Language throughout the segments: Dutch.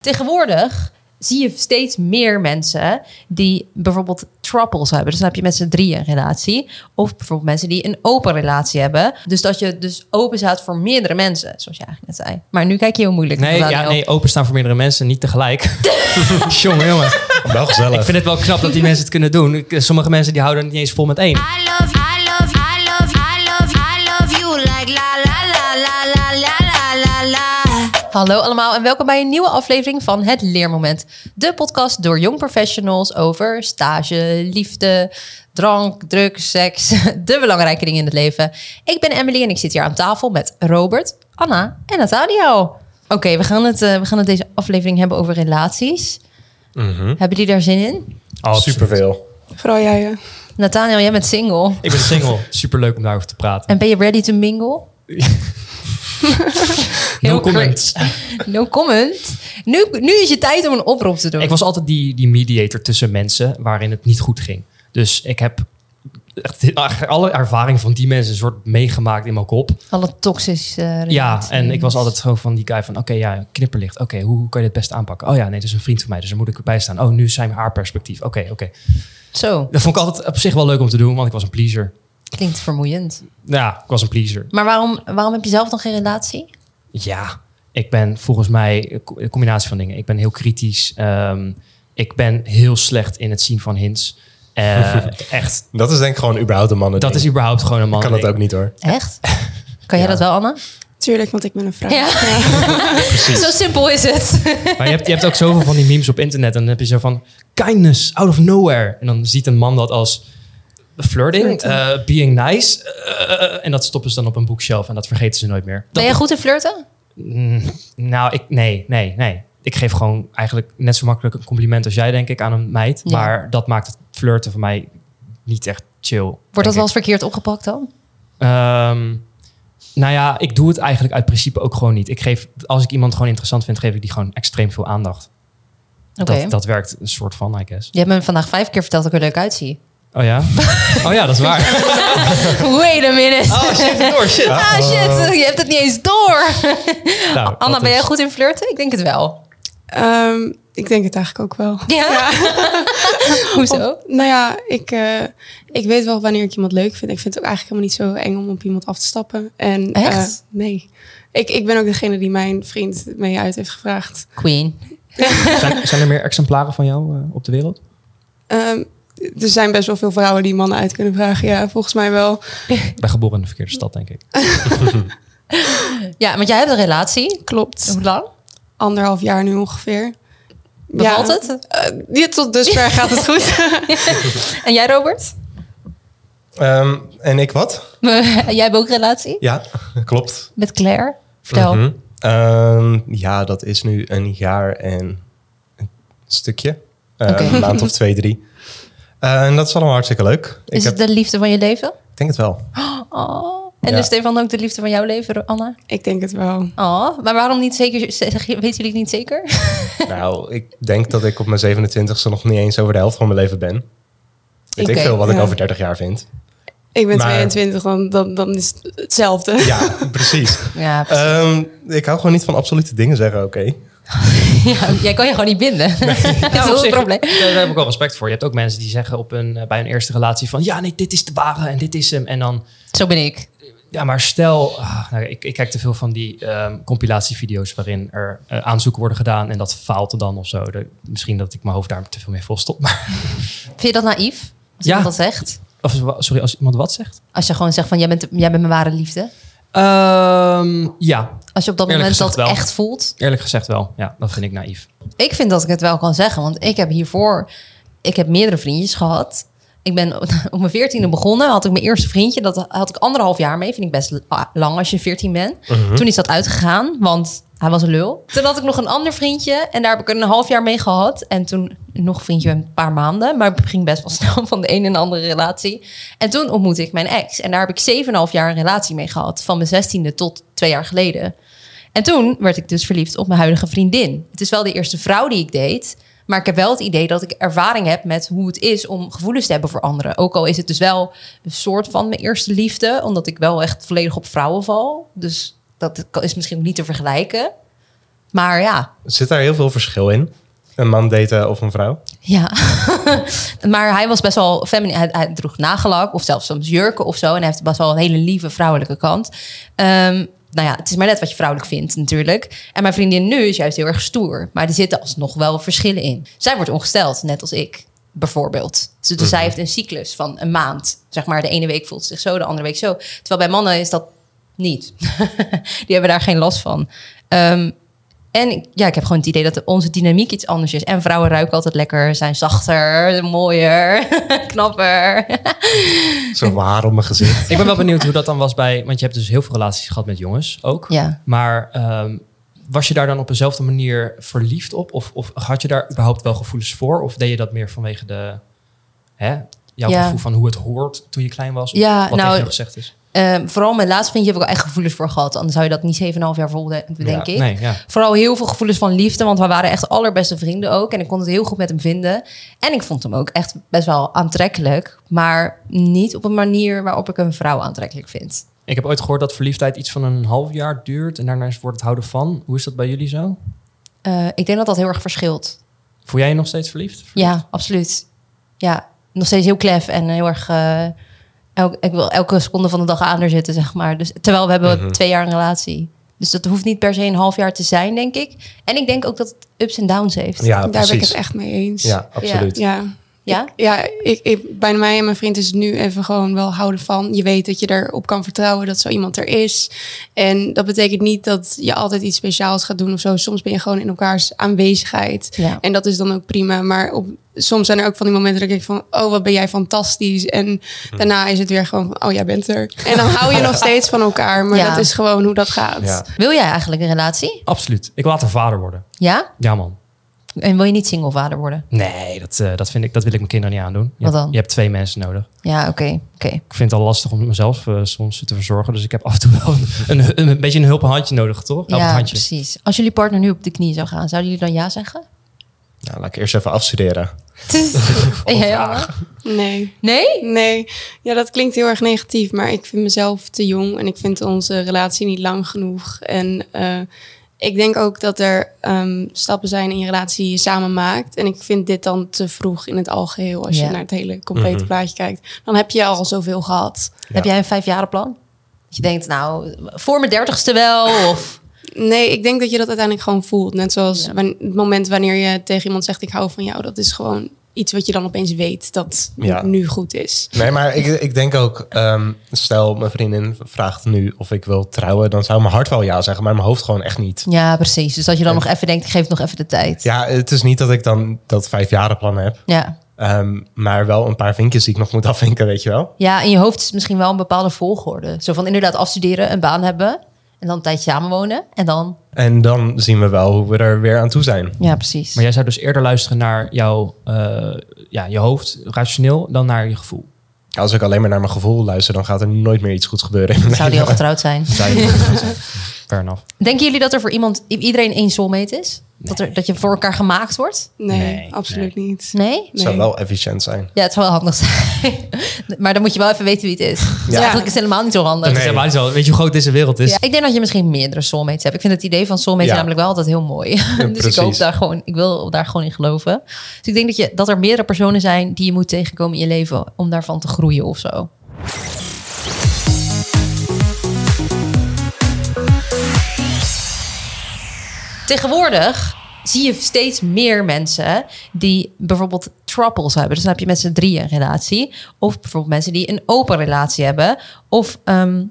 Tegenwoordig zie je steeds meer mensen die bijvoorbeeld troubles hebben. Dus dan heb je met z'n drieën een relatie. Of bijvoorbeeld mensen die een open relatie hebben. Dus dat je dus open staat voor meerdere mensen, zoals je eigenlijk net zei. Maar nu kijk je heel moeilijk. Nee, ja, nee, openstaan voor meerdere mensen, niet tegelijk. jongen, jongen. Wel gezellig. Ik vind het wel knap dat die mensen het kunnen doen. Sommige mensen die houden het niet eens vol met één. I love you, Hallo allemaal en welkom bij een nieuwe aflevering van Het Leermoment. De podcast door jong professionals over stage, liefde, drank, drugs, seks. De belangrijke dingen in het leven. Ik ben Emily en ik zit hier aan tafel met Robert, Anna en Nathaniel. Oké, we, gaan het, eh, we gaan het deze aflevering hebben over relaties. Hebben jullie daar zin in? Superveel. Vooral jij? Nathaniel, jij bent single. Ik ben single. Superleuk om daarover te praten. En ben je ready to mingle? No Heel comments. No comment. Nu, nu is je tijd om een oproep te doen. Ik was altijd die, die mediator tussen mensen waarin het niet goed ging. Dus ik heb echt alle ervaring van die mensen een soort meegemaakt in mijn kop. Alle toxische Ja, en ik was altijd zo van die guy van... oké, ja, knipperlicht. Oké, hoe, hoe kan je dit best aanpakken? Oh ja, nee, dat is een vriend van mij, dus daar moet ik bij staan. Oh, nu zijn we haar perspectief. Oké, oké. Zo, Dat vond ik altijd op zich wel leuk om te doen, want ik was een pleaser. Klinkt vermoeiend. Ja, ik was een pleaser. Maar waarom, waarom heb je zelf nog geen relatie? Ja, ik ben volgens mij een co- een combinatie van dingen. Ik ben heel kritisch. Ehm, ik ben heel slecht in het zien van hints. Eh, echt, Dat is denk ik gewoon überhaupt een mannen dat is überhaupt gewoon een man. Ik kan dat ook niet hoor. Echt? Kan jij Ja. dat wel, Anna? Tuurlijk, want ik ben een vrouw. Ja. Zo simpel is het. Maar je hebt, je hebt ook zoveel van die memes op internet. En dan heb je zo van kindness out of nowhere. En dan ziet een man dat als flirting, Flirten. eh, being nice. eh, en dat stoppen ze dan op een bookshelf en dat vergeten ze nooit meer. Ben jij goed in flirten? Mm, nou, ik, nee, nee, nee. Ik geef gewoon eigenlijk net zo makkelijk een compliment als jij, denk ik, aan een meid. Ja. Maar dat maakt het flirten voor mij niet echt chill. Wordt dat wel eens verkeerd opgepakt dan? Ehm, nou ja, ik doe het eigenlijk uit principe ook gewoon niet. Ik geef, als ik iemand gewoon interessant vind, geef ik die gewoon extreem veel aandacht. Oké. Dat, dat werkt een soort van, I guess. Je hebt me vandaag vijf keer verteld dat ik er leuk uitzie. Oh ja? Oh ja, dat is waar. Wait a minute. Oh shit, door, shit. Ah shit, je hebt het niet eens door. Nou, Anna, dat ben jij goed in flirten? Ik denk het wel. Ehm, ik denk het eigenlijk ook wel. Ja? Hoezo? Op- nou ja, ik, eh, ik weet wel wanneer ik iemand leuk vind. Ik vind het ook eigenlijk helemaal niet zo eng om op iemand af te stappen. En, Echt? eh, nee. Ik, ik ben ook degene die mijn vriend mee uit heeft gevraagd. Queen. Zijn, zijn er meer exemplaren van jou eh, op de wereld? Ehm, er zijn best wel veel vrouwen die mannen uit kunnen vragen. Ja, volgens mij wel. Ik ben geboren in de verkeerde stad, denk ik. Ja, want jij hebt een relatie. Klopt. Hoe lang? Anderhalf jaar nu ongeveer. Bevalt Ja, het? eh, ja, tot dusver gaat het goed. En jij, Robert? Ehm, en ik wat? jij hebt ook een relatie Ja, klopt. met Claire. Vertel. Mhm. Ehm, ja, dat is nu een jaar en een stukje. Eh, Oké. Een maand of twee, drie. Eh, en dat is allemaal hartstikke leuk. Is ik, heb, het de liefde van je leven? ik denk het wel. Oh. En Ja. is Stefan ook de liefde van jouw leven, Anna? ik denk het wel. Oh, maar waarom niet zeker? Weten jullie het niet zeker? nou, ik denk dat ik op mijn 27e nog niet eens over de helft van mijn leven ben. Weet ik veel wat ik over 30 jaar vind. Ik ben Maar- 22, dan, dan, dan is het hetzelfde. Ja, precies. Ja, Ehm, ik hou gewoon niet van absolute dingen zeggen, oké. ja, jij kan je gewoon niet binden. dat is het zich, probleem. Daar heb ik wel respect voor. Je hebt ook mensen die zeggen op een, eh, bij een eerste relatie van... ja, nee, dit is de ware en dit is hem. En dan, Zo ben ik. ja, maar stel... ah, nou, ik, ik kijk te veel van die ehm, compilatievideo's... waarin er eh, aanzoeken worden gedaan en dat faalt er dan of zo. De- misschien dat ik mijn hoofd daar te veel mee volstop. Maar, Vind je dat naïef? Als Ja. iemand dat zegt? of, sorry, als iemand wat zegt? Als je gewoon zegt van, jij bent, jij bent mijn ware liefde. Ehm, ja, Als je op dat Eerlijk moment dat wel. echt voelt. eerlijk gezegd wel. Ja, dat vind ik naïef. Ik vind dat ik het wel kan zeggen. Want ik heb hiervoor... Ik heb meerdere vriendjes gehad. Ik ben op mijn veertiende begonnen. Had ik mijn eerste vriendje. Dat had ik anderhalf jaar mee. Vind ik best lang als je veertien bent. Toen is dat uitgegaan. Want hij was een lul. Toen had ik nog een ander vriendje. En daar heb ik een half jaar mee gehad. En toen nog een vriendje een paar maanden. Maar ik ging best wel snel van de een en de andere relatie. En toen ontmoette ik mijn ex. En daar heb ik 7,5 jaar een relatie mee gehad. Van mijn zestiende tot twee jaar geleden. En toen werd ik dus verliefd op mijn huidige vriendin. Het is wel de eerste vrouw die ik deed. Maar ik heb wel het idee dat ik ervaring heb met hoe het is om gevoelens te hebben voor anderen. Ook al is het dus wel een soort van mijn eerste liefde. Omdat ik wel echt volledig op vrouwen val. Dus dat is misschien ook niet te vergelijken. Maar ja, Zit daar heel veel verschil in? Een man daten of een vrouw? Ja, maar hij was best wel feminine. Hij, hij droeg nagellak of zelfs soms jurken of zo. En hij heeft best wel een hele lieve vrouwelijke kant. Ehm, nou ja, het is maar net wat je vrouwelijk vindt natuurlijk. En mijn vriendin nu is juist heel erg stoer. Maar er zitten alsnog wel verschillen in. Zij wordt ongesteld, net als ik, bijvoorbeeld. Dus, dus zij heeft een cyclus van een maand. Zeg maar, de ene week voelt ze zich zo, de andere week zo. Terwijl bij mannen is dat niet. Die hebben daar geen last van. Ehm, en ik- ja, ik heb gewoon het idee dat onze dynamiek iets anders is. En vrouwen ruiken altijd lekker, zijn zachter, mooier, knapper. Zo waar op mijn gezicht. Ik ben wel benieuwd hoe dat dan was bij... Want je hebt dus heel veel relaties gehad met jongens ook. Ja. Maar ehm, was je daar dan op dezelfde manier verliefd op? Of, of had je daar überhaupt wel gevoelens voor? Of deed je dat meer vanwege de... Hè, jouw Ja. gevoel van hoe het hoort toen je klein was? Of Ja, wat nou, tegen gezegd is? Ehm, vooral mijn laatste vriendje heb ik wel echt gevoelens voor gehad. Anders zou je dat niet 7,5 jaar volden, denk Ja, ik. Nee, ja. Vooral heel veel gevoelens van liefde, want we waren echt allerbeste vrienden ook. En ik kon het heel goed met hem vinden. En ik vond hem ook echt best wel aantrekkelijk. Maar niet op een manier waarop ik een vrouw aantrekkelijk vind. Ik heb ooit gehoord dat verliefdheid iets van een half jaar duurt. En daarna wordt het houden van. Hoe is dat bij jullie zo? Eh, ik denk dat dat heel erg verschilt. Voel jij je nog steeds verliefd? Ja, absoluut. Ja, nog steeds heel klef en heel erg... eh, elk, ik wil elke seconde van de dag aan er zitten, zeg maar. Dus, terwijl we hebben Mhm. twee jaar een relatie. Dus dat hoeft niet per se een half jaar te zijn, denk ik. En ik denk ook dat het ups en downs heeft. Ja, Daar ben ik het echt mee eens. Ja, absoluut. Ja. Ja? Ja, ik, ik, bij mij en mijn vriend is het nu even gewoon wel houden van. Je weet dat je erop kan vertrouwen dat zo iemand er is. En dat betekent niet dat je altijd iets speciaals gaat doen of zo. Soms ben je gewoon in elkaars aanwezigheid. Ja. En dat is dan ook prima. Maar op, soms zijn er ook van die momenten dat ik denk van... oh, wat ben jij fantastisch. En daarna is het weer gewoon van, oh, jij bent er. En dan hou je nog steeds van elkaar. Maar Ja. dat is gewoon hoe dat gaat. Ja. Wil jij eigenlijk een relatie? Absoluut. Ik wil later vader worden. Ja? Ja, man. En wil je niet singlevader worden? Nee, dat, eh, dat, vind ik, dat wil ik mijn kinderen niet aandoen. Je Wat hebt, dan? je hebt twee mensen nodig. Ja, oké. oké. Ik vind het al lastig om mezelf eh, soms te verzorgen. Dus ik heb af en toe wel een, een, een beetje een hulp handje nodig, toch? Help Ja, handje. precies. Als jullie partner nu op de knie zou gaan, zouden jullie dan ja zeggen? Nou, laat ik eerst even afstuderen. En jij, Anne? Nee. Nee? Nee, ja, dat klinkt heel erg negatief, maar ik vind mezelf te jong en ik vind onze relatie niet lang genoeg. En eh, ik denk ook dat er ehm, stappen zijn in je relatie die je samen maakt. En ik vind dit dan te vroeg in het algeheel als Ja. je naar het hele complete Mhm. plaatje kijkt. Dan heb je al zoveel gehad. Heb jij een vijfjarenplan? Dat je denkt, nou, voor mijn dertigste wel? Of... Nee, ik denk dat je dat uiteindelijk gewoon voelt. Net zoals Ja. het moment wanneer je tegen iemand zegt ik hou van jou. Dat is gewoon iets wat je dan opeens weet dat Ja. nu goed is. Nee, maar ik, ik denk ook, ehm, stel mijn vriendin vraagt nu of ik wil trouwen, dan zou mijn hart wel ja zeggen, maar mijn hoofd gewoon echt niet. Ja, precies. Dus dat je dan nog even denkt, ik geef het nog even de tijd. Ja, het is niet dat ik dan dat vijfjarenplan heb, Ja. ehm, maar wel een paar vinkjes die ik nog moet afvinken, weet je wel. Ja, in je hoofd is misschien wel een bepaalde volgorde. Zo van inderdaad afstuderen, een baan hebben... en dan een tijdje samenwonen. En dan... En dan zien we wel hoe we er weer aan toe zijn. Ja, precies. Maar jij zou dus eerder luisteren naar jouw, eh, ja, je hoofd, rationeel, dan naar je gevoel. Als ik alleen maar naar mijn gevoel luister, dan gaat er nooit meer iets goeds gebeuren. Zou die al getrouwd zijn? Zou je- Fair enough. Denken jullie dat er voor iemand, iedereen één soulmate is? Dat, er, dat je voor elkaar gemaakt wordt? Nee, Nee, absoluut niet. Nee? Het zou wel efficiënt zijn. Ja, het zou wel handig zijn. maar dan moet je wel even weten wie het is. Dus eigenlijk is het helemaal niet zo handig. Dat is helemaal niet zo. Weet je hoe groot deze wereld is? Ja, ik denk dat je misschien meerdere soulmates hebt. Ik vind het idee van soulmates Ja. namelijk wel altijd heel mooi. dus ik hoop daar gewoon, ik wil daar gewoon in geloven. Dus ik denk dat, je, dat er meerdere personen zijn die je moet tegenkomen in je leven om daarvan te groeien of zo. Tegenwoordig zie je steeds meer mensen die bijvoorbeeld troubles hebben. Dus dan heb je met z'n drieën een relatie. Of bijvoorbeeld mensen die een open relatie hebben. Of ehm,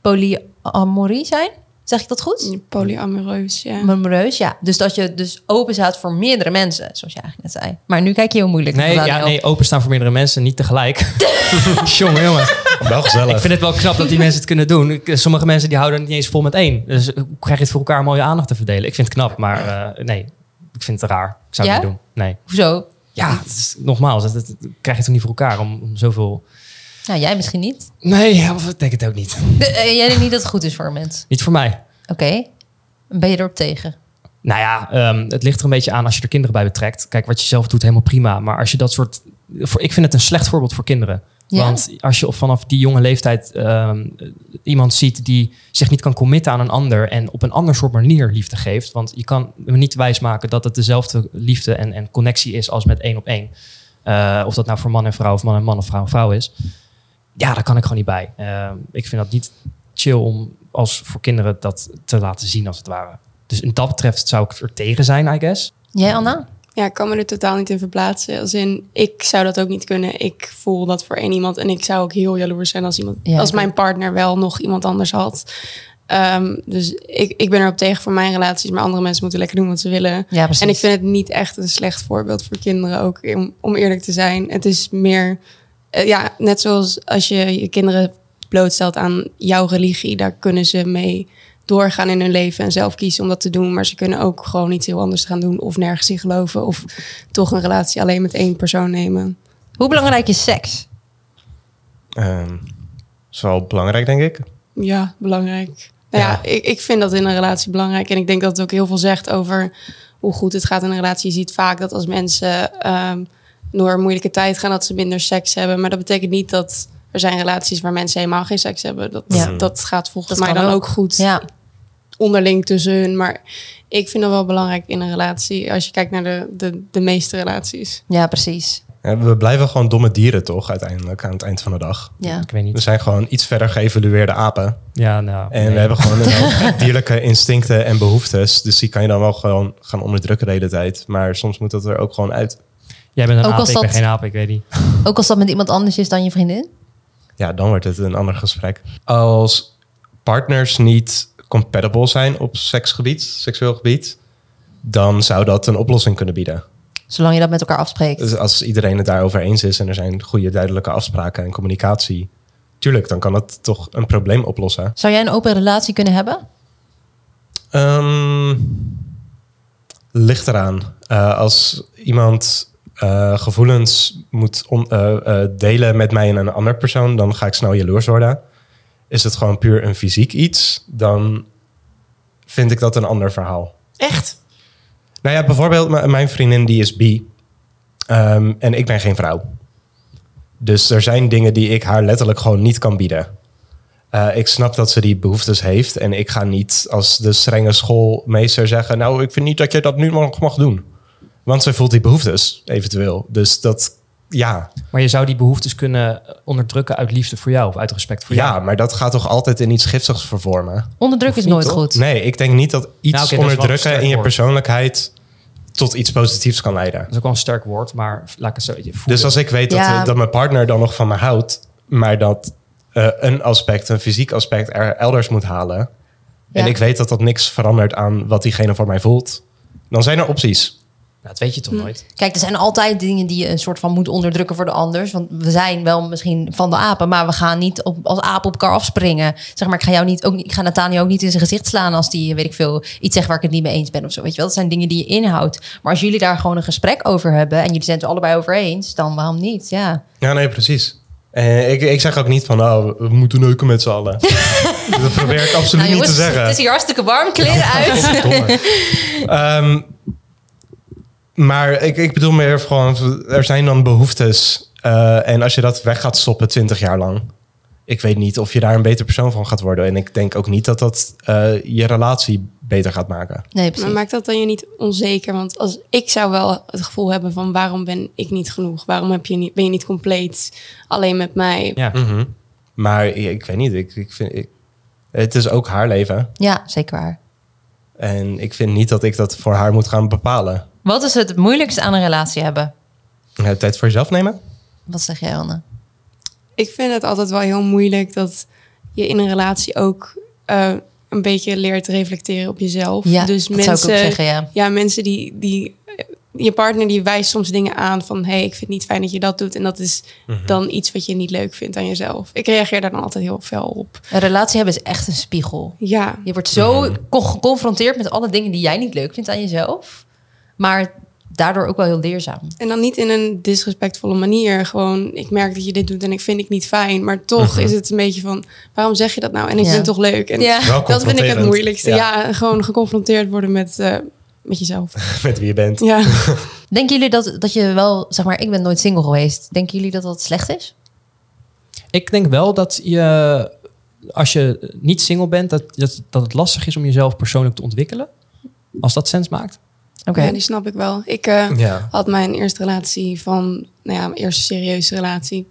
polyamorie zijn. Zeg ik dat goed? Polyamoreus, ja. Amoreus, ja. Dus dat je dus open staat voor meerdere mensen, zoals je eigenlijk net zei. Maar nu kijk je heel moeilijk. Nee, ja, nee, openstaan voor meerdere mensen, niet tegelijk. jongen, jongen. Wel gezellig. Ik vind het wel knap dat die mensen het kunnen doen. Ik- Sommige mensen die houden het niet eens vol met één. Dus hoe krijg je het voor elkaar mooie aandacht te verdelen? Ik vind het knap, maar eh, nee, ik vind het raar. Ik zou het Ja? niet doen. Nee. Hoezo? Ja, het is, nogmaals, het, het- krijg je toch niet voor elkaar om, om zoveel... Nou, jij misschien niet. Nee, ik denk het ook niet. De- eh, jij denkt niet dat het goed is voor een mens. Niet voor mij. Oké. Ben je erop tegen? Nou ja, ehm, het ligt er een beetje aan als je er kinderen bij betrekt. Kijk, wat je zelf doet, helemaal prima. Maar als je dat soort... Voor, ik vind het een slecht voorbeeld voor kinderen. Ja? Want als je vanaf die jonge leeftijd ehm, iemand ziet die zich niet kan committen aan een ander en op een ander soort manier liefde geeft. Want je kan me niet wijsmaken dat het dezelfde liefde en, en connectie is als met één op één. Eh, of dat nou voor man en vrouw of man en man of vrouw en vrouw is. Ja, daar kan ik gewoon niet bij. Ehm, ik vind dat niet chill om als voor kinderen dat te laten zien als het ware. Dus in dat betreft zou ik er tegen zijn, I guess. Jij, Anna? Ja, ik kan me er totaal niet in verplaatsen. Als in, ik zou dat ook niet kunnen. Ik voel dat voor één iemand. En ik zou ook heel jaloers zijn als, iemand, Ja, als mijn partner wel nog iemand anders had. Ehm, dus ik, ik ben erop tegen voor mijn relaties. Maar andere mensen moeten lekker doen wat ze willen. Ja, precies. En ik vind het niet echt een slecht voorbeeld voor kinderen ook, om, om eerlijk te zijn. Het is meer, eh, ja, net zoals als je je kinderen blootstelt aan jouw religie, daar kunnen ze mee doorgaan in hun leven en zelf kiezen om dat te doen. Maar ze kunnen ook gewoon iets heel anders gaan doen of nergens in geloven of toch een relatie alleen met één persoon nemen. Hoe belangrijk is seks? Ehm, is wel belangrijk, denk ik. Ja, belangrijk. Nou ja, Ja. Ik, ik vind dat in een relatie belangrijk. En ik denk dat het ook heel veel zegt over hoe goed het gaat in een relatie. Je ziet vaak dat als mensen ehm, door een moeilijke tijd gaan, dat ze minder seks hebben. Maar dat betekent niet dat er zijn relaties waar mensen helemaal geen seks hebben. Dat, Ja. dat gaat volgens Dat mij dan ook. ook, goed Ja, onderling tussen hun. Maar ik vind dat wel belangrijk in een relatie. Als je kijkt naar de, de, de meeste relaties. ja precies. Ja, we blijven gewoon domme dieren, toch, uiteindelijk, aan het eind van de dag. Ja. Ik weet We niet. zijn gewoon iets verder geëvalueerde apen. Ja, nou, En nee. we hebben gewoon dierlijke instincten en behoeftes. Dus die kan je dan wel gewoon gaan onderdrukken de hele tijd. Maar soms moet dat er ook gewoon uit. Jij bent een Ook aap, als ik ben dat- geen aap, ik weet niet. Ook als dat met iemand anders is dan je vriendin? Ja, dan wordt het een ander gesprek. Als partners niet compatible zijn op seksgebied, seksueel gebied, dan zou dat een oplossing kunnen bieden. Zolang je dat met elkaar afspreekt. Dus als iedereen het daarover eens is en er zijn goede duidelijke afspraken en communicatie, tuurlijk, dan kan het toch een probleem oplossen. Zou jij een open relatie kunnen hebben? Ehm ligt eraan. Eh, als iemand eh, gevoelens moet on- eh, eh, delen met mij en een ander persoon, dan ga ik snel jaloers worden. Is het gewoon puur een fysiek iets, dan vind ik dat een ander verhaal. Echt? Nou ja, bijvoorbeeld mijn vriendin die is bi. Ehm, en ik ben geen vrouw. Dus er zijn dingen die ik haar letterlijk gewoon niet kan bieden. Ik snap dat ze die behoeftes heeft. En ik ga niet als de strenge schoolmeester zeggen... nou, ik vind niet dat je dat nu nog mag doen. Want ze voelt die behoeftes, eventueel. Dus dat, ja. Maar je zou die behoeftes kunnen onderdrukken uit liefde voor jou of uit respect voor jou. Ja, maar dat gaat toch altijd in iets giftigs vervormen? Onderdruk is niet, nooit toch? goed. Nee, ik denk niet dat iets Nou, een onderdrukken in je woord. persoonlijkheid... tot iets positiefs kan leiden. Dat is ook wel een sterk woord, maar laat ik het zo voelt Dus als ik weet dat, Ja. dat mijn partner dan nog van me houdt, maar dat eh, een aspect, een fysiek aspect, er elders moet halen. En ik weet dat dat niks verandert aan wat diegene voor mij voelt. Dan zijn er opties. Nou, dat weet je toch Hm. nooit. Kijk, er zijn altijd dingen die je een soort van moet onderdrukken voor de anders. Want we zijn wel misschien van de apen, maar we gaan niet op, als apen op elkaar afspringen. Zeg maar, ik ga jou niet, ook, niet- ik ga Nathaniel ook niet in zijn gezicht slaan als die, weet ik veel, iets zegt waar ik het niet mee eens ben of zo. Weet je wel, dat zijn dingen die je inhoudt. Maar als jullie daar gewoon een gesprek over hebben en jullie zijn het er allebei over eens, dan waarom niet? Ja. Ja, nee, precies. Eh, ik, ik zeg ook niet van, oh, we moeten neuken met z'n allen. dat probeer ik absoluut Nou, niet te zeggen. het is hier hartstikke warm, kleren uit. Verdomme. Maar ik, ik bedoel meer gewoon, er zijn dan behoeftes. eh, en als je dat weg gaat stoppen 20 jaar lang. Ik weet niet of je daar een beter persoon van gaat worden. En ik denk ook niet dat dat eh, je relatie beter gaat maken. Nee, Maar precies. maakt dat dan je niet onzeker? Want als ik zou wel het gevoel hebben van waarom ben ik niet genoeg? Waarom heb je niet, ben je niet compleet alleen met mij? Ja. Mhm. Maar ik, ik weet niet, ik, ik vind, ik, het is ook haar leven. Ja, zeker waar. En ik vind niet dat ik dat voor haar moet gaan bepalen. Wat is het moeilijkste aan een relatie hebben? Ja, tijd voor jezelf nemen? Wat zeg jij, Anne? Ik vind het altijd wel heel moeilijk dat je in een relatie ook eh, een beetje leert reflecteren op jezelf. Ja, dus dat mensen, zou ik ook zeggen, ja. ja, mensen die, die je partner die wijst soms dingen aan van hey, ik vind het niet fijn dat je dat doet. En dat is Mhm. dan iets wat je niet leuk vindt aan jezelf. Ik reageer daar dan altijd heel fel op. Een relatie hebben is echt een spiegel. Ja, Je wordt zo con- geconfronteerd met alle dingen die jij niet leuk vindt aan jezelf. Maar daardoor ook wel heel leerzaam. En dan niet in een disrespectvolle manier. Gewoon, ik merk dat je dit doet en ik vind ik niet fijn. Maar toch is het een beetje van, waarom zeg je dat nou? En ik Ja. vind het toch leuk. En Ja. Dat vind ik het moeilijkste. Ja. Ja, gewoon geconfronteerd worden met, eh, met jezelf. Met wie je bent. Ja. Denken jullie dat, dat je wel, zeg maar, ik ben nooit single geweest. Denken jullie dat dat slecht is? Ik denk wel dat je, als je niet single bent, dat, dat, dat het lastig is om jezelf persoonlijk te ontwikkelen. Als dat sens maakt. Oké. Ja, die snap ik wel. Ik eh, Ja. had mijn eerste relatie van, nou ja, mijn eerste serieuze relatie.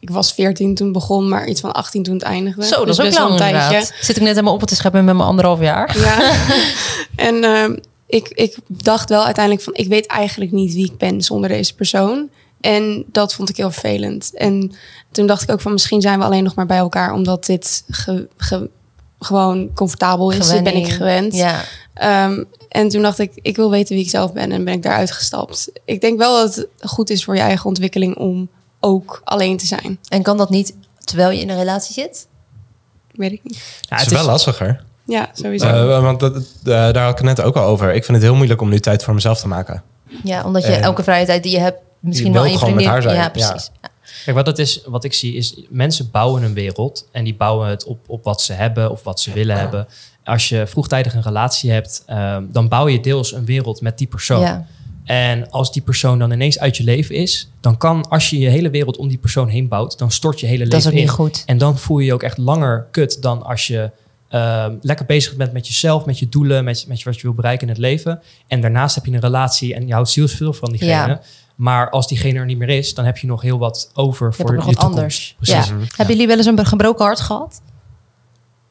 Ik was 14 toen het begon, maar iets van 18 toen het eindigde. Zo, dat Dus is ook best wel lang een tijdje. inderdaad. Zit ik net helemaal op te scheppen met mijn anderhalf jaar. Ja. en ehm, ik, ik dacht wel uiteindelijk van, ik weet eigenlijk niet wie ik ben zonder deze persoon. En dat vond ik heel vervelend. En toen dacht ik ook van, misschien zijn we alleen nog maar bij elkaar omdat dit ge- ge- gewoon comfortabel is. Dit ben ik gewend. Ja. Ehm, en toen dacht ik, ik wil weten wie ik zelf ben en ben ik daaruit gestapt. Ik denk wel dat het goed is voor je eigen ontwikkeling om ook alleen te zijn. En kan dat niet terwijl je in een relatie zit? Weet ik niet. Ja, het is wel lastiger. Ja, sowieso. Eh, want dat, eh, daar had ik het net ook al over. Ik vind het heel moeilijk om nu tijd voor mezelf te maken. Ja, omdat je En- elke vrije tijd die je hebt, misschien wil wel een gewoon met vriendin. haar zijn. Ja, precies. Ja. Kijk, wat, het is, wat ik zie is, mensen bouwen een wereld en die bouwen het op, op wat ze hebben of wat ze willen hebben. Als je vroegtijdig een relatie hebt, ehm, dan bouw je deels een wereld met die persoon. Ja. En als die persoon dan ineens uit je leven is, dan kan, als je je hele wereld om die persoon heen bouwt, dan stort je hele Dat is leven ook niet in. goed. En dan voel je je ook echt langer kut dan als je ehm, lekker bezig bent met jezelf, met je doelen, met, met wat je wil bereiken in het leven. En daarnaast heb je een relatie en je houdt zielsveel van diegene. Ja. Maar als diegene er niet meer is, dan heb je nog heel wat over Je voor hebt ook nog je wat toekomst. anders. Precies. Ja. Hebben jullie wel eens een gebroken hart gehad?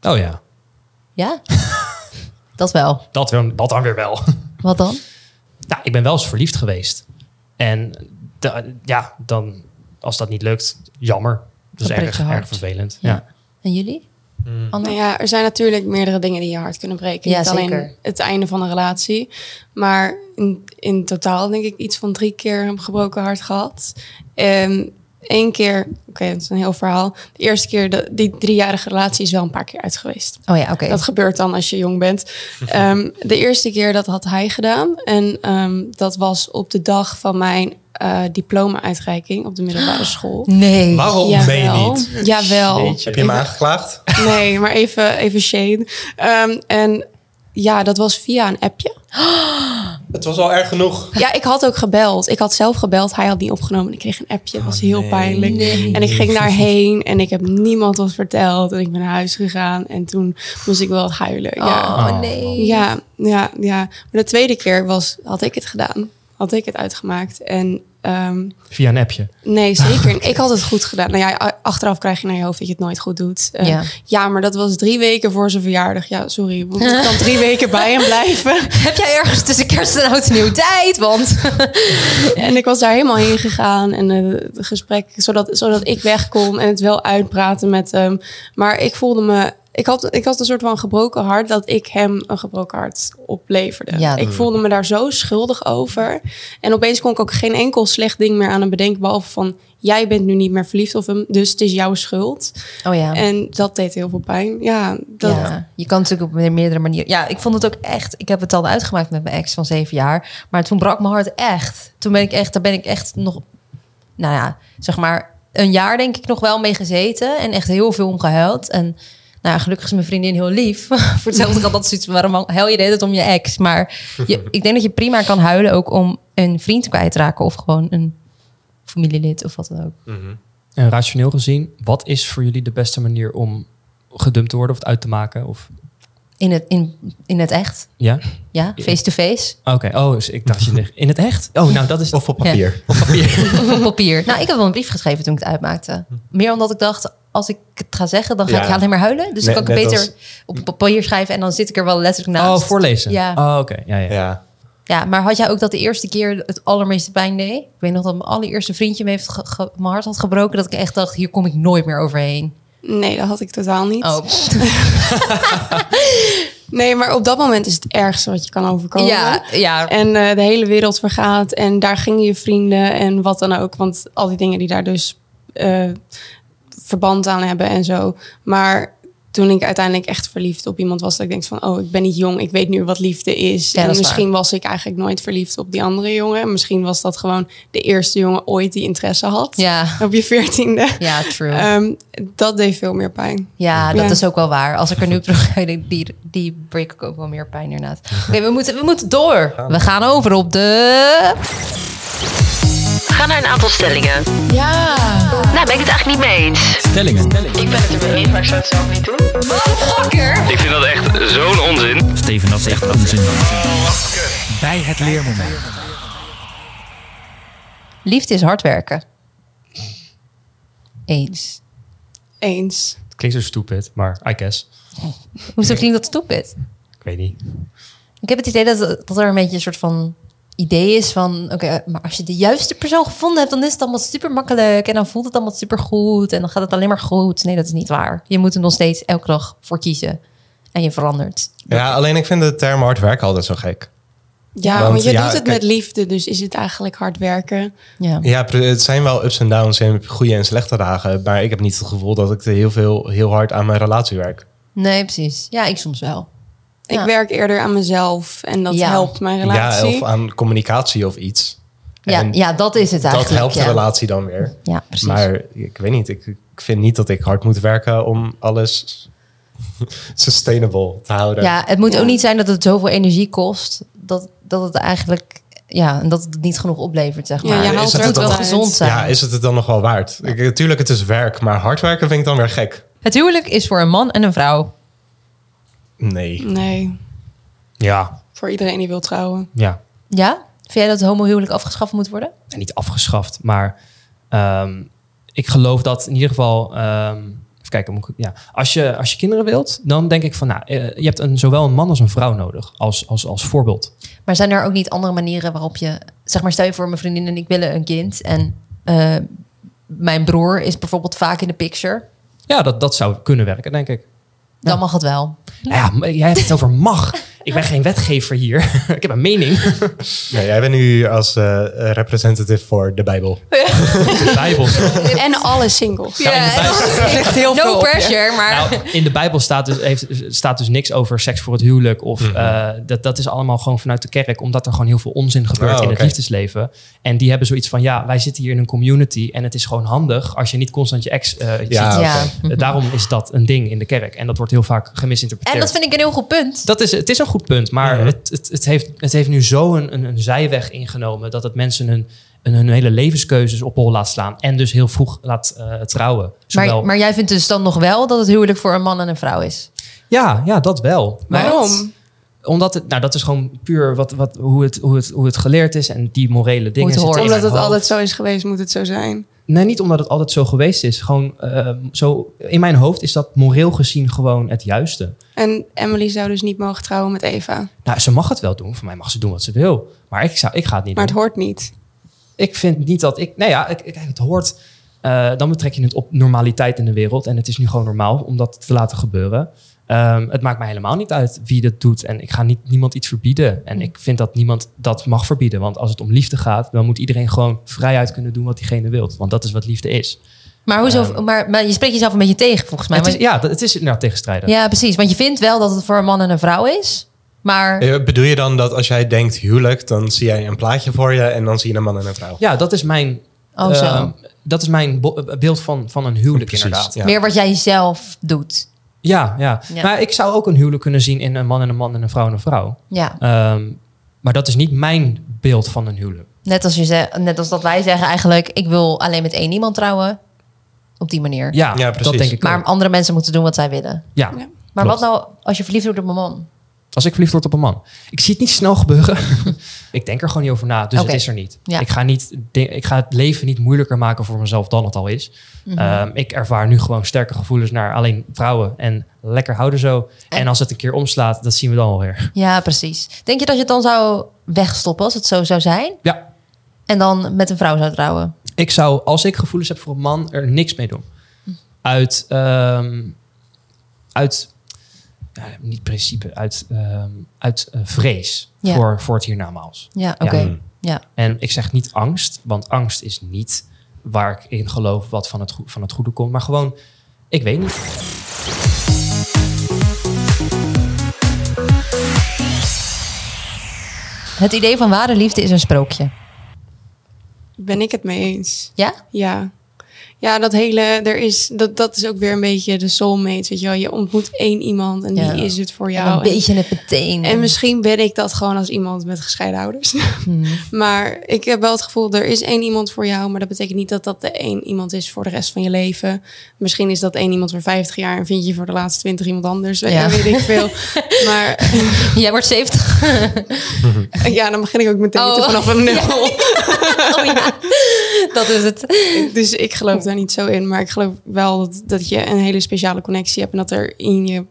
Oh ja, Ja? dat wel. dat, dan- dat dan weer wel. Wat dan? Nou, ik ben wel eens verliefd geweest. En da- ja, dan, als dat niet lukt, jammer. Dat is erg, je erg vervelend. Ja. Ja. En jullie? Anne? Nou ja, er zijn natuurlijk meerdere dingen die je hart kunnen breken. Ja, Niet alleen zeker. het einde van een relatie. Maar in, in totaal denk ik iets van drie keer een gebroken hart gehad. En één keer, oké, dat is een heel verhaal. De eerste keer, de, die driejarige relatie is wel een paar keer uit geweest. Oh ja, oké. Dat gebeurt dan als je jong bent. Ehm, de eerste keer dat had hij gedaan. En ehm, dat was op de dag van mijn eh, diploma-uitreiking op de middelbare school. Nee. Waarom ben je niet? Jawel. Heb je hem aangeklaagd? Nee, maar even, even shade. Ehm, en ja, dat was via een appje. Het was al erg genoeg. Ja, ik had ook gebeld. Ik had zelf gebeld. Hij had niet opgenomen. Ik kreeg een appje. Het was heel nee. pijnlijk. Nee. En ik ging daarheen en ik heb niemand wat verteld. En ik ben naar huis gegaan. En toen moest ik wel huilen. Ja. Oh, nee. Ja, ja, ja. Maar de tweede keer was, had ik het gedaan. Had ik het uitgemaakt. En ehm, Via een appje. nee, zeker. Ik had het goed gedaan. Nou ja, achteraf krijg je naar je hoofd dat je het nooit goed doet. Eh, Ja. ja. maar dat was drie weken voor zijn verjaardag. Ja, sorry. Moet ik dan drie weken bij hem blijven? Heb jij ergens tussen kerst en oud en nieuw tijd? Want En ik was daar helemaal heen gegaan. En eh, het gesprek, zodat, zodat ik weg kon en het wel uitpraten met hem. Maar ik voelde me... Ik had, ik had een soort van gebroken hart dat ik hem een gebroken hart opleverde. Ja. Ik voelde me daar zo schuldig over. En opeens kon ik ook geen enkel slecht ding meer aan hem bedenken. Behalve van, jij bent nu niet meer verliefd op hem. Dus het is jouw schuld. Oh ja. En dat deed heel veel pijn. Ja, dat, Ja, je kan natuurlijk op meerdere manieren. Ja, ik vond het ook echt. Ik heb het al uitgemaakt met mijn ex van zeven jaar. Maar toen brak mijn hart echt. Toen ben ik echt, daar ben ik echt nog, nou ja, zeg maar een jaar denk ik nog wel mee gezeten. En echt heel veel om gehuild. En nou gelukkig is mijn vriendin heel lief. Voor hetzelfde geld dat zoiets, waarom huil je de hele tijd om je ex? Maar je, ik denk dat je prima kan huilen ook om een vriend kwijt te raken. Of gewoon een familielid of wat dan ook. En rationeel gezien, wat is voor jullie de beste manier om gedumpt te worden of het uit te maken? Of, In het, in, in het echt. ja? Ja, face-to-face. Oké, oh, dus ik dacht je in het echt? Oh, nou dat is Of op papier. op papier. Of op papier. Nou, ik heb wel een brief geschreven toen ik het uitmaakte. Meer omdat ik dacht, als ik het ga zeggen, dan ga Ja. ik alleen maar huilen. Dus Net- dan kan ik beter op papier schrijven en dan zit ik er wel letterlijk naast. Oh, voorlezen. Ja. Oh, oké. Ja, ja. Ja. Ja, maar had jij ook dat de eerste keer het allermeeste pijn deed? Ik weet nog dat mijn allereerste vriendje me heeft ge- ge- mijn hart had gebroken. Dat ik echt dacht, hier kom ik nooit meer overheen. Nee, dat had ik totaal niet. Oh, Nee, maar op dat moment is het ergste wat je kan overkomen. ja, ja. En eh, de hele wereld vergaat. En daar gingen je vrienden en wat dan ook. Want al die dingen die daar dus eh, verband aan hebben en zo. Maar toen ik uiteindelijk echt verliefd op iemand was, dat ik denk van, oh, ik ben niet jong, ik weet nu wat liefde is. Ja, en is misschien was ik eigenlijk nooit verliefd op die andere jongen. Misschien was dat gewoon de eerste jongen ooit die interesse had. Ja, Op je veertiende. ja, true. Ehm, dat deed veel meer pijn. Ja, dat Ja. is ook wel waar. Als ik er nu op terug ga, die, die, break ik ook wel meer pijn inderdaad. Oké, we, moeten, we moeten door. We gaan over op de... Ga naar een aantal stellingen. Ja. Nou, ben ik het eigenlijk niet mee eens. Stellingen. Ik ben het er mee eens, maar ik zou het zelf niet doen. Ik vind dat echt zo'n onzin. Steven, dat is echt onzin. Bij het leermoment. Liefde is hard werken. Eens. Eens. Het klinkt zo stupid, maar I guess. Hoezo klinkt dat stupid? Ik weet niet. Ik heb het idee dat, dat er een beetje een soort van idee is van... oké, maar als je de juiste persoon gevonden hebt... dan is het allemaal super makkelijk... en dan voelt het allemaal super goed... en dan gaat het alleen maar goed. Nee, dat is niet waar. Je moet er nog steeds elke dag voor kiezen. En je verandert. Ja, alleen ik vind de term hard werken altijd zo gek. Ja, Want, want je ja, doet het kijk- met liefde, dus is het eigenlijk hard werken. Ja. Ja, het zijn wel ups en downs en goede en slechte dagen. Maar ik heb niet het gevoel dat ik er heel, veel, heel hard aan mijn relatie werk. Nee, precies. Ja, ik soms wel. Ik Ja. werk eerder aan mezelf en dat Ja. helpt mijn relatie. Ja, of aan communicatie of iets. Ja, En ja, dat is het dat eigenlijk. helpt ja. de relatie dan weer. Ja, precies. Maar ik weet niet, ik, ik vind niet dat ik hard moet werken om alles sustainable te houden. Ja, het moet Ja. ook niet zijn dat het zoveel energie kost... dat, dat het eigenlijk... Ja, en dat het niet genoeg oplevert, zeg Ja, maar. je is haalt het er ook dan- wel gezond zijn. Ja, is het het dan nog wel waard? Ik, natuurlijk, het is werk, maar hard werken vind ik dan weer gek. Het huwelijk is voor een man en een vrouw. Nee. Nee, Ja, voor iedereen die wil trouwen. ja. Ja? Vind jij dat het homohuwelijk afgeschaft moet worden? En niet afgeschaft, maar ehm, ik geloof dat in ieder geval. ehm, even kijken, moet ik, ja. als, je, als je kinderen wilt, dan denk ik van, nou, eh, je hebt een, zowel een man als een vrouw nodig als, als, als voorbeeld. Maar zijn er ook niet andere manieren waarop je... Zeg maar, stel je voor mijn vriendin en ik willen een kind... en eh, mijn broer is bijvoorbeeld vaak in de picture... Ja, dat, dat zou kunnen werken, denk ik. Dan mag het wel. Ja, jij hebt het over mag. Ik ben geen wetgever hier. ik heb een mening. Nee, jij bent nu als eh, representative voor de Bijbel. De Bijbel. En alle singles. Nou, in de Bijbel- ligt heel veel No op pressure, maar... Nou, in de Bijbel staat dus, heeft, staat dus niks over seks voor het huwelijk. Of, Mhm. eh, dat, dat is allemaal gewoon vanuit de kerk. Omdat er gewoon heel veel onzin gebeurt Oh, in het liefdesleven. En die hebben zoiets van, ja, wij zitten hier in een community. En het is gewoon handig als je niet constant je ex eh, Ja, ziet. Ja. Daarom is dat een ding in de kerk. En dat wordt heel vaak gemisinterpreteerd. En dat vind ik een heel goed punt. Dat is, het is een goed punt, maar het, het, het, heeft, het heeft nu zo een, een, een zijweg ingenomen dat het mensen hun, hun, hun hele levenskeuzes op hol laat slaan en dus heel vroeg laat eh, trouwen. Zowel, Maar, maar jij vindt dus dan nog wel dat het huwelijk voor een man en een vrouw is? ja, ja, dat wel. Maar Waarom? Omdat het, nou, dat is gewoon puur wat, wat, hoe, het, hoe, het, hoe het geleerd is en die morele dingen. het zitten hoort. Omdat het altijd zo is geweest, moet het zo zijn. Nee, niet omdat het altijd zo geweest is. Gewoon eh, zo, in mijn hoofd is dat moreel gezien gewoon het juiste. En Emily zou dus niet mogen trouwen met Eva. Nou, ze mag het wel doen. Voor mij mag ze doen wat ze wil. Maar ik, zou, ik ga het niet Maar het doen. hoort niet. Ik vind niet dat ik. Nou ja, ik, ik- het hoort. eh, dan betrek je het op normaliteit in de wereld. En het is nu gewoon normaal om dat te laten gebeuren. Ehm, het maakt mij helemaal niet uit wie dat doet. En ik ga niet, niemand iets verbieden. En ik vind dat niemand dat mag verbieden. Want als het om liefde gaat, dan moet iedereen gewoon vrijuit kunnen doen wat diegene wil. Want dat is wat liefde is. Maar, hoezo, Ehm. maar, maar je spreekt jezelf een beetje tegen, volgens mij. Het is ja, dat- het is inderdaad tegenstrijdig. ja, precies. Want je vindt wel dat het voor een man en een vrouw is. Maar Bedoel je dan dat als jij denkt huwelijk, dan zie jij een plaatje voor je en dan zie je een man en een vrouw? Ja, dat is mijn, oh, zo. ehm, dat is mijn beeld van, van een huwelijk Precies, inderdaad. ja. meer wat jij zelf doet. Ja, ja, Ja. Maar ik zou ook een huwelijk kunnen zien in een man en een man en een vrouw en een vrouw. Ja, Ehm, maar dat is niet mijn beeld van een huwelijk. net als, je zegt, net als dat wij zeggen eigenlijk... ik wil alleen met één iemand trouwen. Op die manier. Ja, Ja, precies. dat denk ik Maar ook. andere mensen moeten doen wat zij willen. Ja. Ja. Maar Klopt. wat nou als je verliefd wordt op een man? Als ik verliefd word op een man. Ik zie het niet snel gebeuren. ik denk er gewoon niet over na. Dus Oké. het is er niet. Ja. Ik, ga niet ik ga het leven niet moeilijker maken voor mezelf dan het al is. Mhm. Ehm, ik ervaar nu gewoon sterke gevoelens naar alleen vrouwen. En lekker houden zo. En, En- als het een keer omslaat, dat zien we dan alweer. Ja, precies. Denk je dat je het dan zou wegstoppen als het zo zou zijn? Ja, En dan met een vrouw zou trouwen? ik zou, als ik gevoelens heb voor een man, er niks mee doen. Uit, ehm, uit ja, niet principe, uit, ehm, uit eh, vrees Ja. voor, voor het hiernamaals. Ja, oké. Ja. Ja. En ik zeg niet angst, want angst is niet waar ik in geloof wat van het, van het goede komt. Maar gewoon, ik weet niet. Het idee van ware liefde is een sprookje. Ben ik het mee eens? Ja? Ja. Ja, dat hele, er is, dat, dat is ook weer een beetje de soulmate, weet je wel. Je ontmoet één iemand en Ja. die is het voor jou. En een En- beetje het meteen. En misschien ben ik dat gewoon als iemand met gescheiden ouders. Hmm. maar ik heb wel het gevoel, er is één iemand voor jou. Maar dat betekent niet dat dat de één iemand is voor de rest van je leven. Misschien is dat één iemand voor 50 jaar en vind je voor de laatste 20 iemand anders. Ja. weet ik veel. maar Jij wordt 70. ja, dan begin ik ook meteen Oh. vanaf een nul. oh ja, dat is het. Dus ik geloof daar niet zo in. Maar ik geloof wel dat, dat je een hele speciale connectie hebt. En dat er in je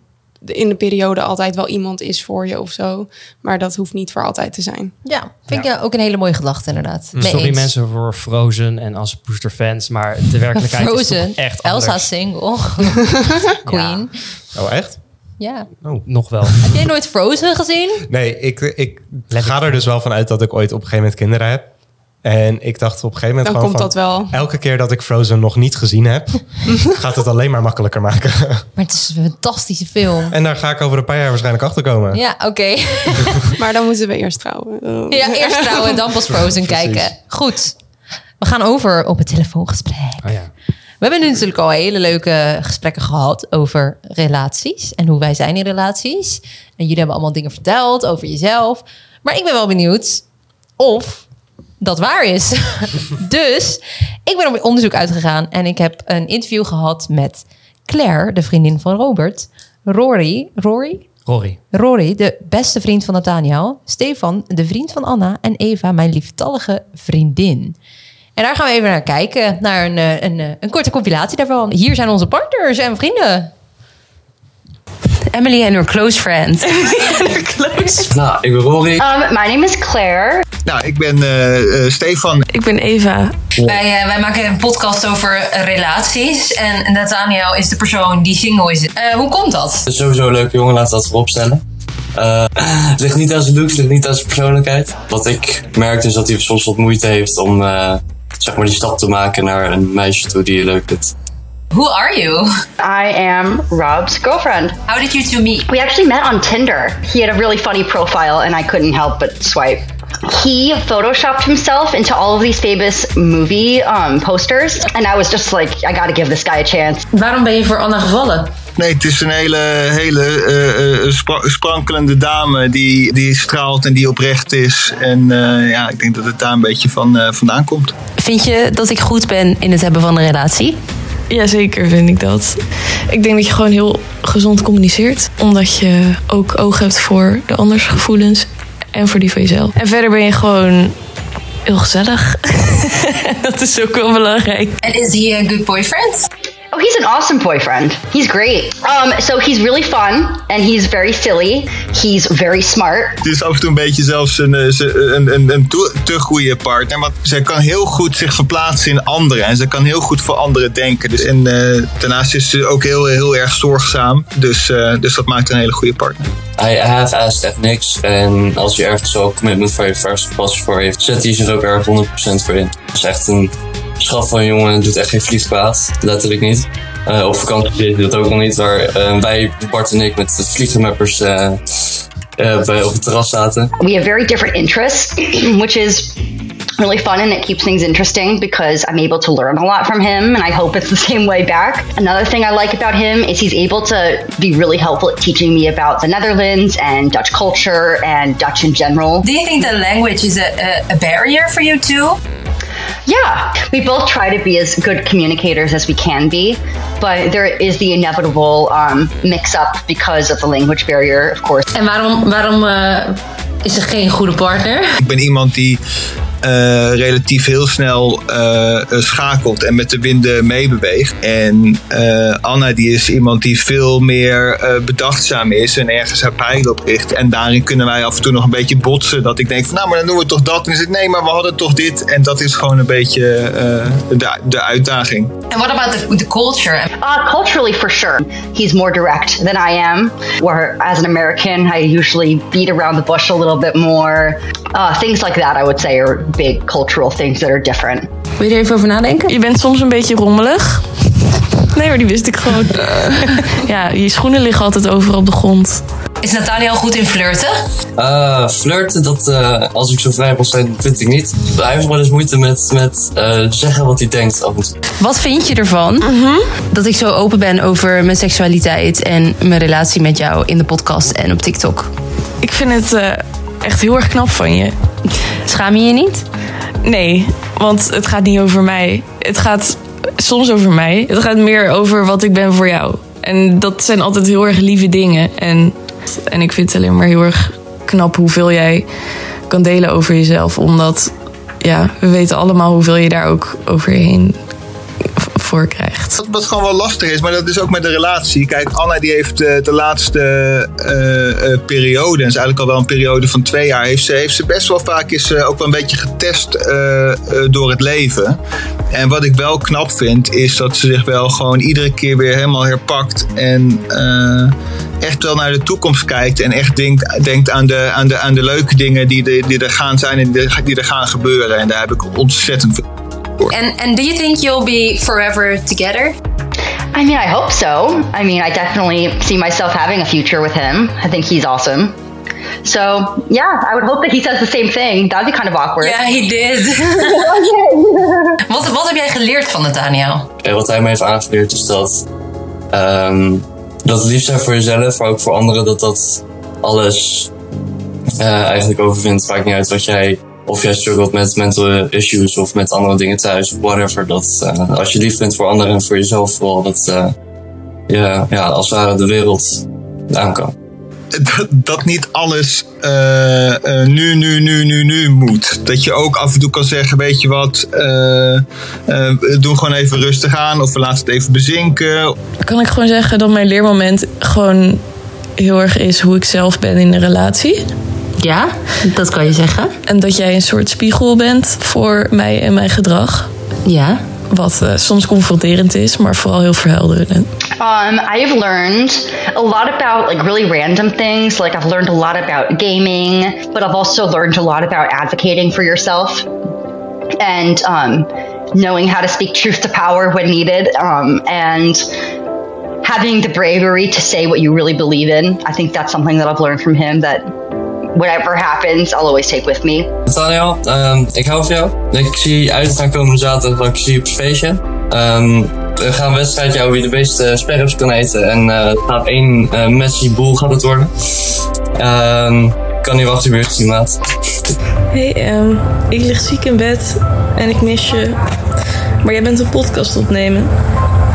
in de periode altijd wel iemand is voor je of zo. Maar dat hoeft niet voor altijd te zijn. Ja, vind ik ja, ook een hele mooie gedachte inderdaad. Mee Sorry eens. mensen voor Frozen en als Booster fans, maar de werkelijkheid is Frozen. echt Elsa anders. single. Queen. Oh, echt? Ja. Nog wel. Heb jij nooit Frozen gezien? Nee, ik, ik ga er dus wel van uit dat ik ooit op een gegeven moment kinderen heb. En ik dacht op een gegeven moment Dan gewoon komt van, dat wel. Elke keer dat ik Frozen nog niet gezien heb, gaat het alleen maar makkelijker maken. Maar het is een fantastische film. en daar ga ik over een paar jaar waarschijnlijk achter komen. Ja, oké. Maar dan moeten we eerst trouwen. Ja, eerst trouwen en dan pas Frozen kijken. Goed. We gaan over op het telefoongesprek. Oh ja. We hebben nu natuurlijk al hele leuke gesprekken gehad over relaties en hoe wij zijn in relaties. En jullie hebben allemaal dingen verteld over jezelf. Maar ik ben wel benieuwd of dat waar is. dus ik ben op onderzoek uitgegaan en ik heb een interview gehad met Claire, de vriendin van Robert. Rory, Rory? Rory. Rory, de beste vriend van Nathaniel. Stefan, de vriend van Anna. En Eva, mijn lieftallige vriendin. En daar gaan we even naar kijken. Naar een, eh, een, eh, een korte compilatie daarvan. Hier zijn onze partners en vrienden. Emily en haar close friend. Nou, ik ben Rory. Um, my name is Claire. Nou, ik ben eh, eh, Stefan. Ik ben Eva. Wij, eh, wij maken een podcast over relaties. En Nathaniel is de persoon die single is. Eh, hoe komt dat? Het is sowieso een leuke jongen, we dat voorop stellen. Eh, het ligt niet aan zijn looks, het ligt niet aan zijn persoonlijkheid. Wat ik merk is dat hij soms wat moeite heeft om eh, zeg maar die stap te maken naar een meisje toe die je leuk vindt. Who are you? I am Rob's girlfriend. How did you two meet? We actually met on Tinder. He had a really funny profile, and I couldn't help but swipe. He photoshopped himself into all of these famous movie um, posters, and I was just like, I gotta give this guy a chance. Waarom ben je voor Anna gevallen? Nee, het is een hele, hele eh, eh, spra- sprankelende dame die, die straalt en die oprecht is. En eh, ja, ik denk dat het daar een beetje van, eh, vandaan komt. Vind je dat ik goed ben in het hebben van een relatie? Jazeker vind ik dat. Ik denk dat je gewoon heel gezond communiceert. Omdat je ook oog hebt voor de anders gevoelens en voor die van jezelf. En verder ben je gewoon heel gezellig. dat is ook wel belangrijk. En is hij een good boyfriend? Oh, he's an awesome boyfriend. He's great. Um, so he's really fun and he's very silly. He's very smart. Het is af en toe een beetje zelfs een, eh, een, een, een te, goede partner. Want zij kan heel goed zich verplaatsen in anderen. En ze kan heel goed voor anderen denken. Dus, en eh, daarnaast is ze ook heel, heel erg zorgzaam. Dus, eh, dus dat maakt een hele goede partner. Hij half aast echt niks. En als je ergens zo commitment voor je first pas voor heeft, zet hij zich ook erg 100% voor in. Het is echt een schat van jongen. Doet echt geen vlieg kwaad. Letterlijk niet. Eh, op vakantie deed hij dat ook nog niet. Waar eh, wij, Bart en ik, met de bij, op het terras zaten. We have very different interests, which is really fun and it keeps things interesting because I'm able to learn a lot from him and I hope it's the same way back. Another thing I like about him is he's able to be really helpful at teaching me about the Netherlands and Dutch culture and Dutch in general. Do you think the language is a, a, a barrier for you too? Yeah, we both try to be as good communicators as we can be, but there is the inevitable um, mix up because of the language barrier, of course. En waarom, waarom eh, is er geen goede partner? Ik ben iemand die eh, relatief heel snel eh, eh, schakelt en met de winden meebeweegt. En eh, Anna die is iemand die veel meer eh, bedachtzaam is en ergens haar pijl op richt. En daarin kunnen wij af en toe nog een beetje botsen. Dat ik denk van nou, maar dan doen we toch dat. En dan is het nee, maar we hadden toch dit. En dat is gewoon een beetje eh, de, de uitdaging. And what about the, the culture? Uh, culturally, for sure. He's more direct than I am. Where, as an American, I usually beat around the bush a little bit more. Uh, things like that, I would say, are big cultural things that are different. Wil je er even over nadenken? Je bent soms een beetje rommelig. Nee, maar die wist ik gewoon. ja, je schoenen liggen altijd overal op de grond. Is Nathaniel goed in flirten? Eh, flirten, dat eh, als ik zo vrij mag zijn, vind ik niet. Hij heeft wel eens moeite met, met eh, zeggen wat hij denkt af en toe. Wat vind je ervan Mhm. dat ik zo open ben over mijn seksualiteit en mijn relatie met jou in de podcast en op TikTok? Ik vind het eh, echt heel erg knap van je. Schaam je je niet? Nee, want het gaat niet over mij. Het gaat soms over mij. Het gaat meer over wat ik ben voor jou. En dat zijn altijd heel erg lieve dingen. En, en ik vind het alleen maar heel erg knap hoeveel jij kan delen over jezelf. Omdat, ja, we weten allemaal hoeveel je daar ook overheen Wat, gewoon wel lastig is, maar dat is ook met de relatie. Kijk, Anna die heeft eh, de laatste eh, eh, periode, en is eigenlijk al wel een periode van twee jaar, heeft ze, heeft ze best wel vaak is ook wel een beetje getest door het leven. En wat ik wel knap vind, is dat ze zich wel gewoon iedere keer weer helemaal herpakt en echt wel naar de toekomst kijkt en echt denkt, denkt aan, de, aan, de, aan de leuke dingen die, de, die er gaan zijn en die er gaan gebeuren. En daar heb ik ontzettend veel And, and do you think you'll be forever together? I mean, I hope so. I mean, I definitely see myself having a future with him. I think he's awesome. So, yeah, I would hope that he says the same thing. That'd be kind of awkward. Yeah, he did. wat, wat heb jij geleerd van Nathaniel? En wat hij me heeft aangeleerd is dat, ehm, dat het lief zijn voor jezelf, maar ook voor anderen, dat dat alles eh, eigenlijk overwint. Maakt niet uit wat jij, of jij struggelt met mental issues of met andere dingen thuis, whatever. Dat eh, als je lief bent voor anderen en voor jezelf vooral, dat eh, je ja, als het ware de wereld aan kan. dat, dat niet alles eh, eh, nu, nu, nu, nu, nu moet. Dat je ook af en toe kan zeggen, weet je wat, eh, eh, doe gewoon even rustig aan of we laten het even bezinken. Kan ik gewoon zeggen dat mijn leermoment gewoon heel erg is hoe ik zelf ben in een relatie. Ja, dat kan je zeggen. En dat jij een soort spiegel bent voor mij en mijn gedrag. Ja. Wat eh, soms confronterend is, maar vooral heel verhelderend. Um, I have learned a lot about like really random things. Like I've learned a lot about gaming, but I've also learned a lot about advocating for yourself and um, knowing how to speak truth to power when needed, um, and having the bravery to say what you really believe in. I think that's something that I've learned from him. That whatever happens, I'll always take with me. Nathaniel, ehm, ik hou van jou. Ik zie uit naar komende zaterdag op het feestje. Ehm, we gaan een wedstrijd jou wie de meeste sperps kan eten. En eh, het gaat één Messi boel gaat het worden. Ehm, ik kan niet wachten weer te zien, maat. Hey, ehm, ik lig ziek in bed en ik mis je. Maar jij bent een podcast opnemen.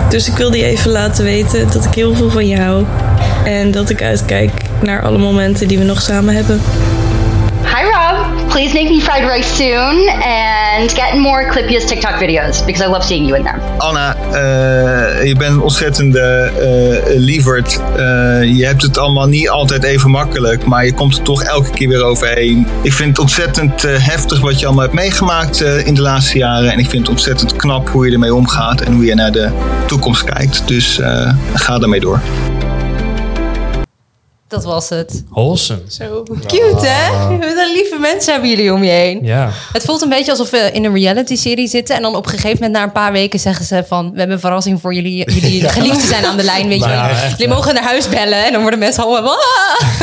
Dus ik wilde je even laten weten dat ik heel veel van je hou. En dat ik uitkijk naar alle momenten die we nog samen hebben. Hi Rob, please make me fried rice soon and get more Clippia's TikTok videos because I love seeing you in them. Anna, eh, je bent een ontzettende eh lieverd. Eh, je hebt het allemaal niet altijd even makkelijk, maar je komt er toch elke keer weer overheen. Ik vind het ontzettend heftig wat je allemaal hebt meegemaakt eh, in de laatste jaren. En ik vind het ontzettend knap hoe je ermee omgaat en hoe je naar de toekomst kijkt. Dus eh, ga ermee door. Dat was het. Wholesome. Zo. Cute, hè? Wat een lieve mensen hebben jullie om je heen. Ja. Het voelt een beetje alsof we in een reality-serie zitten. En dan op een gegeven moment, na een paar weken, zeggen ze van... We hebben een verrassing voor jullie. Jullie Ja. geliefden zijn aan de lijn, weet je wel. jullie mogen naar huis bellen. En dan worden mensen allemaal... "Ah!"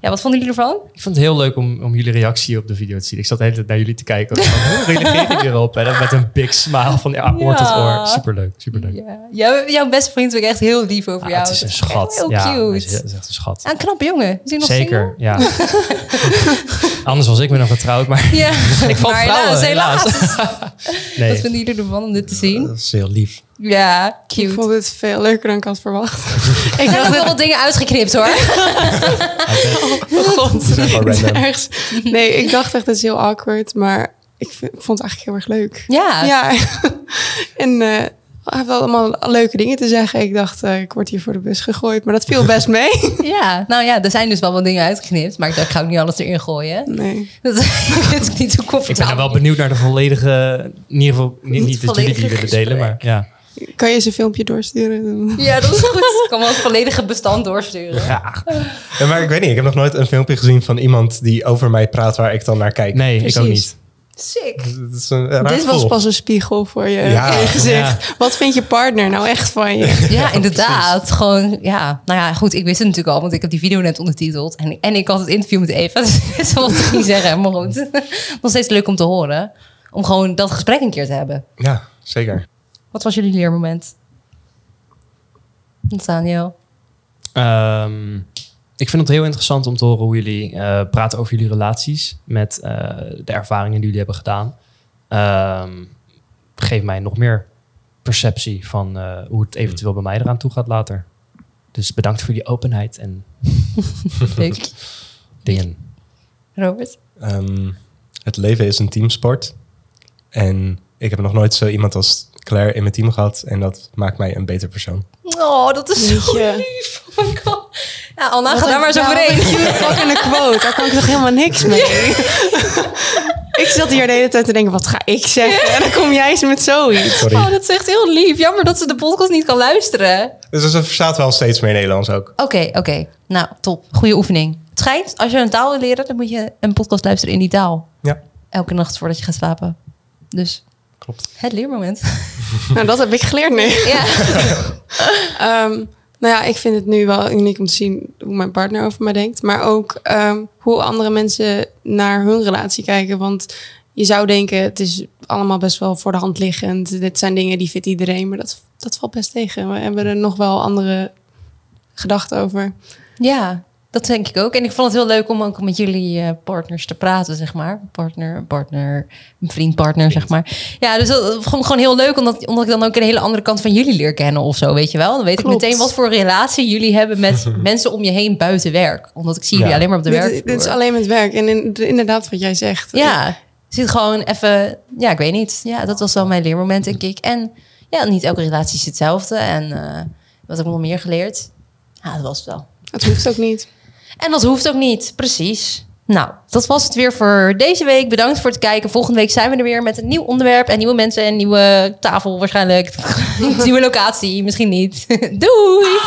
Ja, wat vonden jullie ervan? Ik vond het heel leuk om, om jullie reactie op de video te zien. Ik zat de hele tijd naar jullie te kijken. Hoe reageert hij erop? En dan met een big smile van ja, oor tot oor. Superleuk, superleuk. Ja. Jou, jouw beste vriend ook echt heel lief over Ah, jou. het is een schat. Heel ja, cute. is echt een schat. Ja, een knappe jongen. Is hij nog Zeker, single? ja. Anders was ik me nog getrouwd, maar Ja, ik val maar vrouwen, helaas, helaas. helaas. Wat vinden jullie ervan om dit te zien? Dat is heel lief. Ja, cute. Ik vond het veel leuker dan ik had verwacht. Ik heb nog wel wat dingen uitgeknipt hoor. Oh, god. zijn gewoon random. Ergens. Nee, ik dacht echt, het is heel awkward. Maar ik, vind- ik vond het eigenlijk heel erg leuk. Ja. Ja. en eh hij heeft allemaal leuke dingen te zeggen. Ik dacht, eh, ik word hier voor de bus gegooid. Maar dat viel best mee. Ja, nou ja, er zijn dus wel wat dingen uitgeknipt. Maar ik dacht, ik ga ook niet alles erin gooien. Nee. Dat ik niet hoe Ik ben wel benieuwd naar de volledige... In ieder geval, niet, niet dat jullie die willen delen, maar ja. Kan je eens een filmpje doorsturen? Ja, dat is goed. Ik kan wel het volledige bestand doorsturen. Graag. Ja, maar ik weet niet, ik heb nog nooit een filmpje gezien van iemand die over mij praat waar ik dan naar kijk. Nee, ik ook Precies. niet. Sick. Het is een raar Dit was pas een spiegel voor je, Ja, voor je gezicht. Wat vindt je partner nou echt van je? Ja, inderdaad. Gewoon, ja. Nou ja, goed. Ik wist het natuurlijk al, want ik heb die video net ondertiteld. En, en ik had het interview met Eva, dus wel wat ik ging zeggen. Maar goed, nog steeds leuk om te horen. Om gewoon dat gesprek een keer te hebben. Ja, zeker. Wat was jullie leermoment? Daniel. Ehm, ik vind het heel interessant om te horen hoe jullie eh, praten over jullie relaties met eh, de ervaringen die jullie hebben gedaan. Ehm geef mij nog meer perceptie van eh, hoe het eventueel bij mij eraan toe gaat later. Dus bedankt voor jullie openheid en dingen. Robert? Ehm, het leven is een teamsport. En ik heb nog nooit zo iemand als Claire in mijn team gehad. En dat maakt mij een beter persoon. Oh, dat is zo lief. Oh my god. Ja, Anna, ga daar maar eens ja, overheen. wat een quote. Daar kan ik toch helemaal niks mee. ik zat hier de hele tijd te denken, wat ga ik zeggen? En dan kom jij eens met zoiets. Sorry. Oh, dat is echt heel lief. Jammer dat ze de podcast niet kan luisteren. Dus er staat wel steeds meer Nederlands ook. Oké, oké. Nou, top. Goede oefening. Het schijnt, als je een taal wil leren, dan moet je een podcast luisteren in die taal. Ja. Elke nacht voordat je gaat slapen. Dus Klopt. het leermoment. Nou, dat heb ik geleerd nu. ja. Ehm, nou ja, ik vind het nu wel uniek om te zien hoe mijn partner over mij denkt. Maar ook ehm, hoe andere mensen naar hun relatie kijken. Want je zou denken, het is allemaal best wel voor de hand liggend. Dit zijn dingen die vindt iedereen. Maar dat, dat valt best tegen. We hebben er nog wel andere gedachten over. ja, dat denk ik ook. En ik vond het heel leuk om ook met jullie eh, partners te praten, zeg maar. Partner, partner, een vriend, partner, zeg maar. Ja, dus dat vond ik gewoon heel leuk, omdat, omdat ik dan ook een hele andere kant van jullie leer kennen of zo, weet je wel. Dan weet Klopt. ik meteen wat voor relatie jullie hebben met mensen om je heen buiten werk. Omdat ik zie jullie alleen maar op de werk. dit is alleen met werk. En in- inderdaad wat jij zegt. Ja, zit gewoon even, ja, ik weet niet. Ja, dat was wel mijn leermoment, denk ik. En ja, niet elke relatie is hetzelfde. En eh, wat heb ik nog meer geleerd? Ja, dat was het wel. Het hoeft ook niet. En dat hoeft ook niet, precies. Nou, dat was het weer voor deze week. Bedankt voor het kijken. Volgende week zijn we er weer met een nieuw onderwerp en nieuwe mensen en nieuwe tafel waarschijnlijk. nieuwe locatie, misschien niet. Doei!